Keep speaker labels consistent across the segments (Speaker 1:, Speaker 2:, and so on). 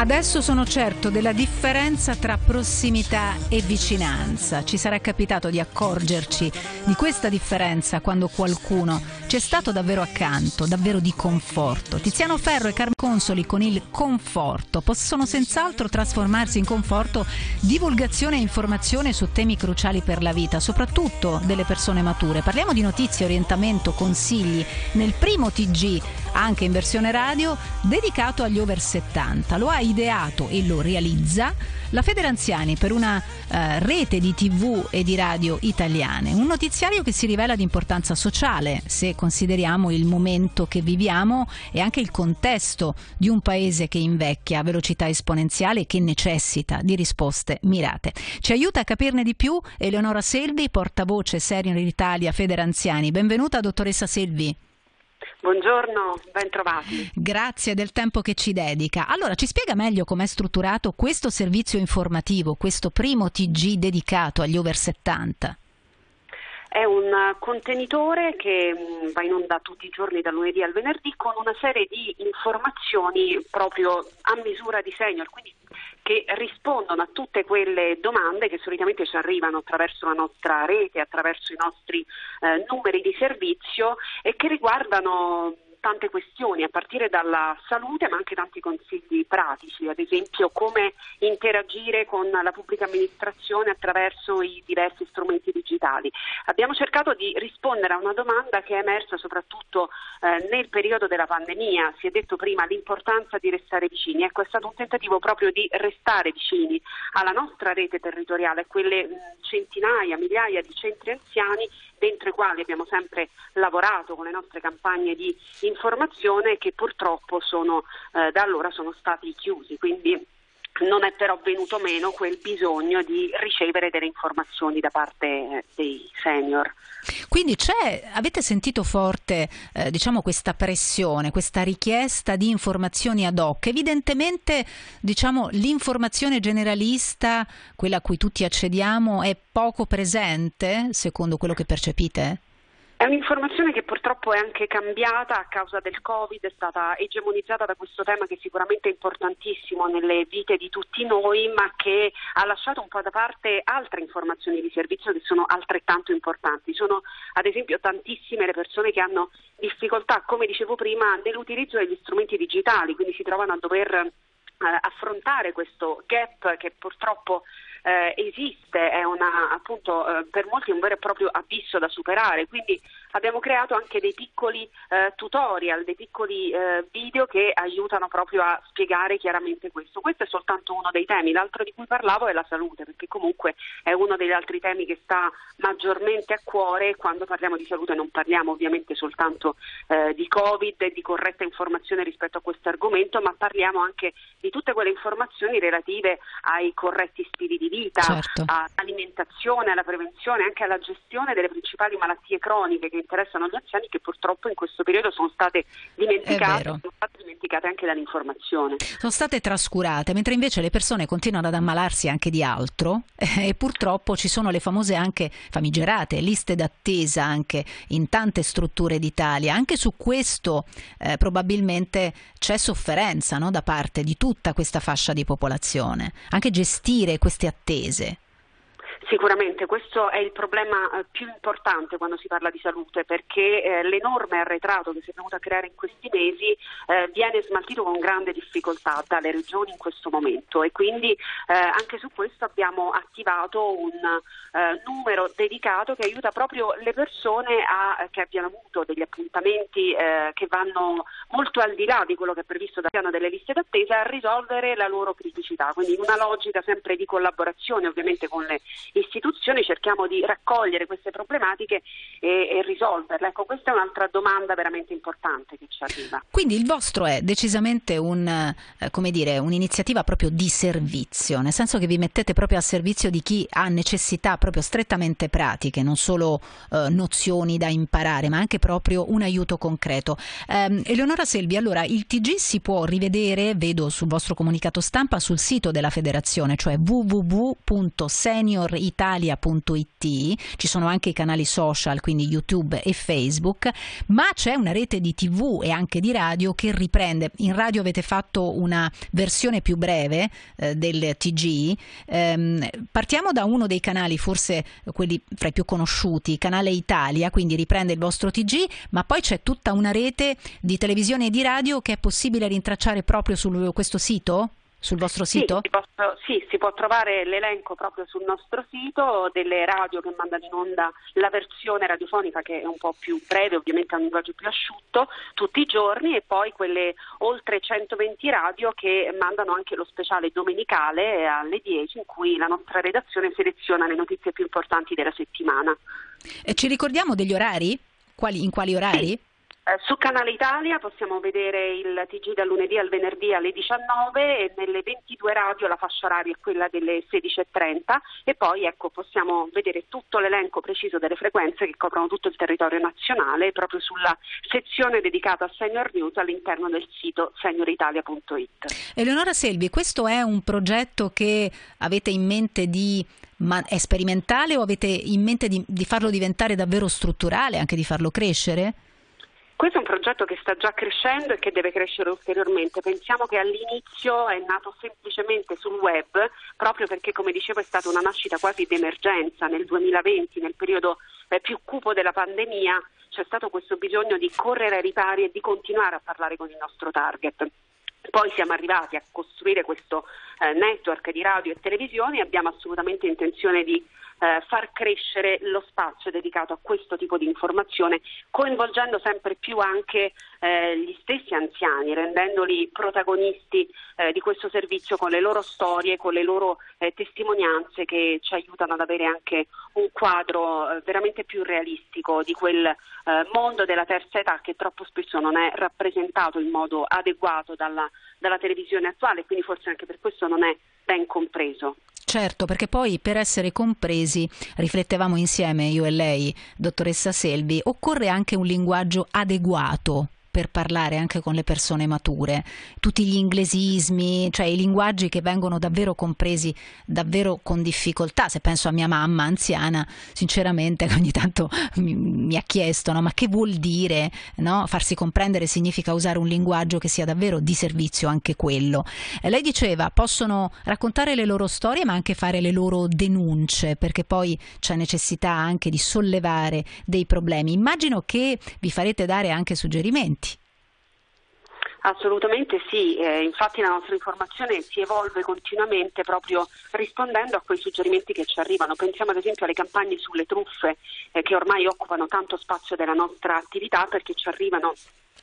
Speaker 1: Adesso sono certo della differenza tra prossimità e vicinanza. Ci sarà capitato di accorgerci di questa differenza quando qualcuno ci è stato davvero accanto, davvero di conforto. Tiziano Ferro e Carmen Consoli con il conforto possono senz'altro trasformarsi in conforto divulgazione e informazione su temi cruciali per la vita, soprattutto delle persone mature. Parliamo di notizie, orientamento, consigli nel primo TG anche in versione radio, dedicato agli over 70. Lo ha ideato e lo realizza la Federanziani per una eh, rete di tv e di radio italiane. Un notiziario che si rivela di importanza sociale se consideriamo il momento che viviamo e anche il contesto di un paese che invecchia a velocità esponenziale e che necessita di risposte mirate. Ci aiuta a capirne di più Eleonora Selvi, portavoce Senior Italia Federanziani. Benvenuta dottoressa Selvi.
Speaker 2: Buongiorno, ben trovati.
Speaker 1: Grazie del tempo che ci dedica. Allora, ci spiega meglio com'è strutturato questo servizio informativo, questo primo TG dedicato agli over 70?
Speaker 2: È un contenitore che mm, va in onda tutti i giorni dal lunedì al venerdì con una serie di informazioni proprio a misura di senior, quindi che rispondono a tutte quelle domande che solitamente ci arrivano attraverso la nostra rete, attraverso i nostri eh, numeri di servizio e che riguardano tante questioni, a partire dalla salute, ma anche tanti consigli pratici, ad esempio come interagire con la pubblica amministrazione attraverso i diversi strumenti digitali. Abbiamo cercato di rispondere a una domanda che è emersa soprattutto eh, nel periodo della pandemia. Si è detto prima l'importanza di restare vicini. Ecco, è stato un tentativo proprio di restare vicini alla nostra rete territoriale, quelle mh, centinaia, migliaia di centri anziani dentro i quali abbiamo sempre lavorato con le nostre campagne di informazione che purtroppo sono, eh, da allora sono stati chiusi. Quindi non è però venuto meno quel bisogno di ricevere delle informazioni da parte eh, dei senior.
Speaker 1: Quindi avete sentito forte eh, diciamo, questa pressione, questa richiesta di informazioni ad hoc? Evidentemente diciamo, l'informazione generalista, quella a cui tutti accediamo, è poco presente secondo quello che percepite?
Speaker 2: È un'informazione che purtroppo è anche cambiata a causa del Covid, è stata egemonizzata da questo tema che è sicuramente importantissimo nelle vite di tutti noi, ma che ha lasciato un po' da parte altre informazioni di servizio che sono altrettanto importanti. Sono ad esempio tantissime le persone che hanno difficoltà, come dicevo prima, nell'utilizzo degli strumenti digitali, quindi si trovano a dover eh, affrontare questo gap che purtroppo eh, esiste, è una, appunto, eh, per molti un vero e proprio abisso da superare, quindi abbiamo creato anche dei piccoli eh, tutorial, dei piccoli eh, video che aiutano proprio a spiegare chiaramente questo. Questo è soltanto uno dei temi, l'altro di cui parlavo è la salute, perché comunque è uno degli altri temi che sta maggiormente a cuore quando parliamo di salute non parliamo ovviamente soltanto eh, di Covid e di corretta informazione rispetto a questo argomento, ma parliamo anche di tutte quelle informazioni relative ai corretti stili di vita, certo. all'alimentazione, alla prevenzione, anche alla gestione delle principali malattie croniche che interessano gli anziani che purtroppo in questo periodo sono state dimenticate, sono state dimenticate anche dall'informazione.
Speaker 1: Sono state trascurate, mentre invece le persone continuano ad ammalarsi anche di altro eh, e purtroppo ci sono le famose anche famigerate liste d'attesa anche in tante strutture d'Italia. Anche su questo eh, probabilmente c'è sofferenza no, da parte di tutta questa fascia di popolazione. Anche gestire queste attese attese.
Speaker 2: Sicuramente questo è il problema eh, più importante quando si parla di salute perché eh, l'enorme arretrato che si è venuto a creare in questi mesi eh, viene smaltito con grande difficoltà dalle regioni in questo momento. E quindi eh, anche su questo abbiamo attivato un eh, numero dedicato che aiuta proprio le persone a, che abbiano avuto degli appuntamenti eh, che vanno molto al di là di quello che è previsto dal piano delle liste d'attesa a risolvere la loro criticità, quindi in una logica sempre di collaborazione ovviamente con le istituzioni cerchiamo di raccogliere queste problematiche e, e risolverle. Ecco, questa è un'altra domanda veramente importante che ci arriva.
Speaker 1: Quindi il vostro è decisamente un, eh, dire, un'iniziativa proprio di servizio, nel senso che vi mettete proprio a servizio di chi ha necessità proprio strettamente pratiche, non solo eh, nozioni da imparare, ma anche proprio un aiuto concreto. Eh, Eleonora Selvi, allora il TG si può rivedere, vedo sul vostro comunicato stampa, sul sito della federazione, cioè www.senioritalia.com senioitalia.it, ci sono anche i canali social, quindi YouTube e Facebook, ma c'è una rete di TV e anche di radio che riprende. In radio avete fatto una versione più breve eh, del TG. Ehm, partiamo da uno dei canali, forse quelli fra i più conosciuti, Canale Italia, quindi riprende il vostro TG, ma poi c'è tutta una rete di televisione e di radio che è possibile rintracciare proprio su questo sito? Sul vostro sito?
Speaker 2: Sì si, posso, sì, si può trovare l'elenco proprio sul nostro sito delle radio che mandano in onda la versione radiofonica che è un po' più breve, ovviamente a un linguaggio più asciutto, tutti i giorni e poi quelle oltre 120 radio che mandano anche lo speciale domenicale alle 10 in cui la nostra redazione seleziona le notizie più importanti della settimana.
Speaker 1: E ci ricordiamo degli orari? Quali, in quali orari?
Speaker 2: Sì. Eh, su Canale Italia possiamo vedere il TG dal lunedì al venerdì alle 19 e nelle 22 radio la fascia oraria è quella delle 16.30 e poi ecco, possiamo vedere tutto l'elenco preciso delle frequenze che coprono tutto il territorio nazionale proprio sulla sezione dedicata a Senior News all'interno del sito senioritalia.it.
Speaker 1: Eleonora Selvi, questo è un progetto che avete in mente di ma è sperimentale o avete in mente di, di farlo diventare davvero strutturale, anche di farlo crescere?
Speaker 2: Questo è un progetto che sta già crescendo e che deve crescere ulteriormente. Pensiamo che all'inizio è nato semplicemente sul web, proprio perché, come dicevo, è stata una nascita quasi d'emergenza nel 2020, nel periodo eh, più cupo della pandemia. C'è stato questo bisogno di correre ai ripari e di continuare a parlare con il nostro target. Poi siamo arrivati a costruire questo eh, network di radio e televisione e abbiamo assolutamente intenzione di eh, far crescere lo spazio dedicato a questo tipo di informazione, coinvolgendo sempre più anche eh, gli stessi anziani, rendendoli protagonisti eh, di questo servizio con le loro storie, con le loro eh, testimonianze che ci aiutano ad avere anche un quadro eh, veramente più realistico di quel eh, mondo della terza età che troppo spesso non è rappresentato in modo adeguato dalla, dalla televisione attuale, quindi forse anche per questo non è ben compreso.
Speaker 1: Certo, perché poi per essere compresi, riflettevamo insieme io e lei, dottoressa Selvi, occorre anche un linguaggio adeguato per parlare anche con le persone mature, tutti gli inglesismi, cioè i linguaggi che vengono davvero compresi davvero con difficoltà. Se penso a mia mamma anziana, sinceramente ogni tanto mi, mi ha chiesto no? ma che vuol dire no? farsi comprendere significa usare un linguaggio che sia davvero di servizio anche quello. E lei diceva possono raccontare le loro storie ma anche fare le loro denunce perché poi c'è necessità anche di sollevare dei problemi. Immagino che vi farete dare anche suggerimenti
Speaker 2: Assolutamente sì, eh, infatti la nostra informazione si evolve continuamente proprio rispondendo a quei suggerimenti che ci arrivano. Pensiamo ad esempio alle campagne sulle truffe eh, che ormai occupano tanto spazio della nostra attività perché ci arrivano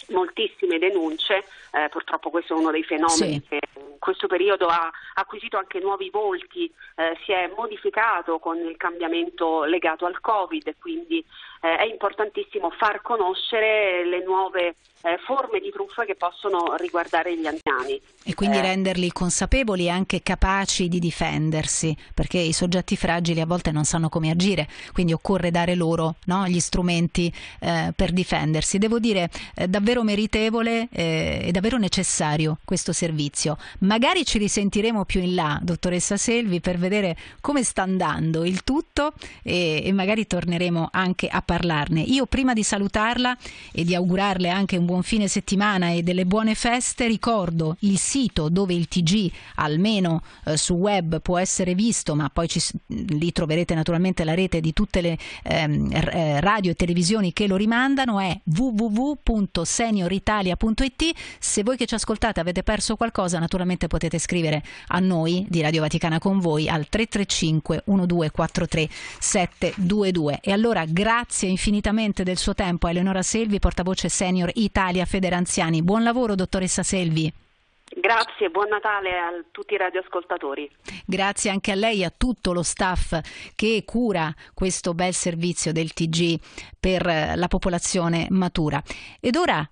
Speaker 2: moltissime denunce, eh, purtroppo questo è uno dei fenomeni sì. che in questo periodo ha acquisito anche nuovi volti, eh, si è modificato con il cambiamento legato al Covid, quindi eh, è importantissimo far conoscere le nuove eh, forme di truffa che possono riguardare gli anziani.
Speaker 1: E quindi eh. renderli consapevoli e anche capaci di difendersi, perché i soggetti fragili a volte non sanno come agire, quindi occorre dare loro no, gli strumenti eh, per difendersi. Devo dire, eh, davvero meritevole eh, davvero necessario questo servizio. Magari ci risentiremo più in là, dottoressa Selvi, per vedere come sta andando il tutto e, e magari torneremo anche a parlarne. Io prima di salutarla e di augurarle anche un buon fine settimana e delle buone feste, ricordo il sito dove il TG almeno eh, su web può essere visto, ma poi ci, lì troverete naturalmente la rete di tutte le ehm, eh, radio e televisioni che lo rimandano, è www.senioritalia.it. Se voi che ci ascoltate avete perso qualcosa, naturalmente potete scrivere a noi di Radio Vaticana con voi al 335 1243 722. E allora grazie Grazie infinitamente del suo tempo a Eleonora Selvi, portavoce senior Italia Federanziani. Buon lavoro, dottoressa Selvi.
Speaker 2: Grazie, buon Natale a tutti i radioascoltatori.
Speaker 1: Grazie anche a lei e a tutto lo staff che cura questo bel servizio del TG per la popolazione matura. Ed ora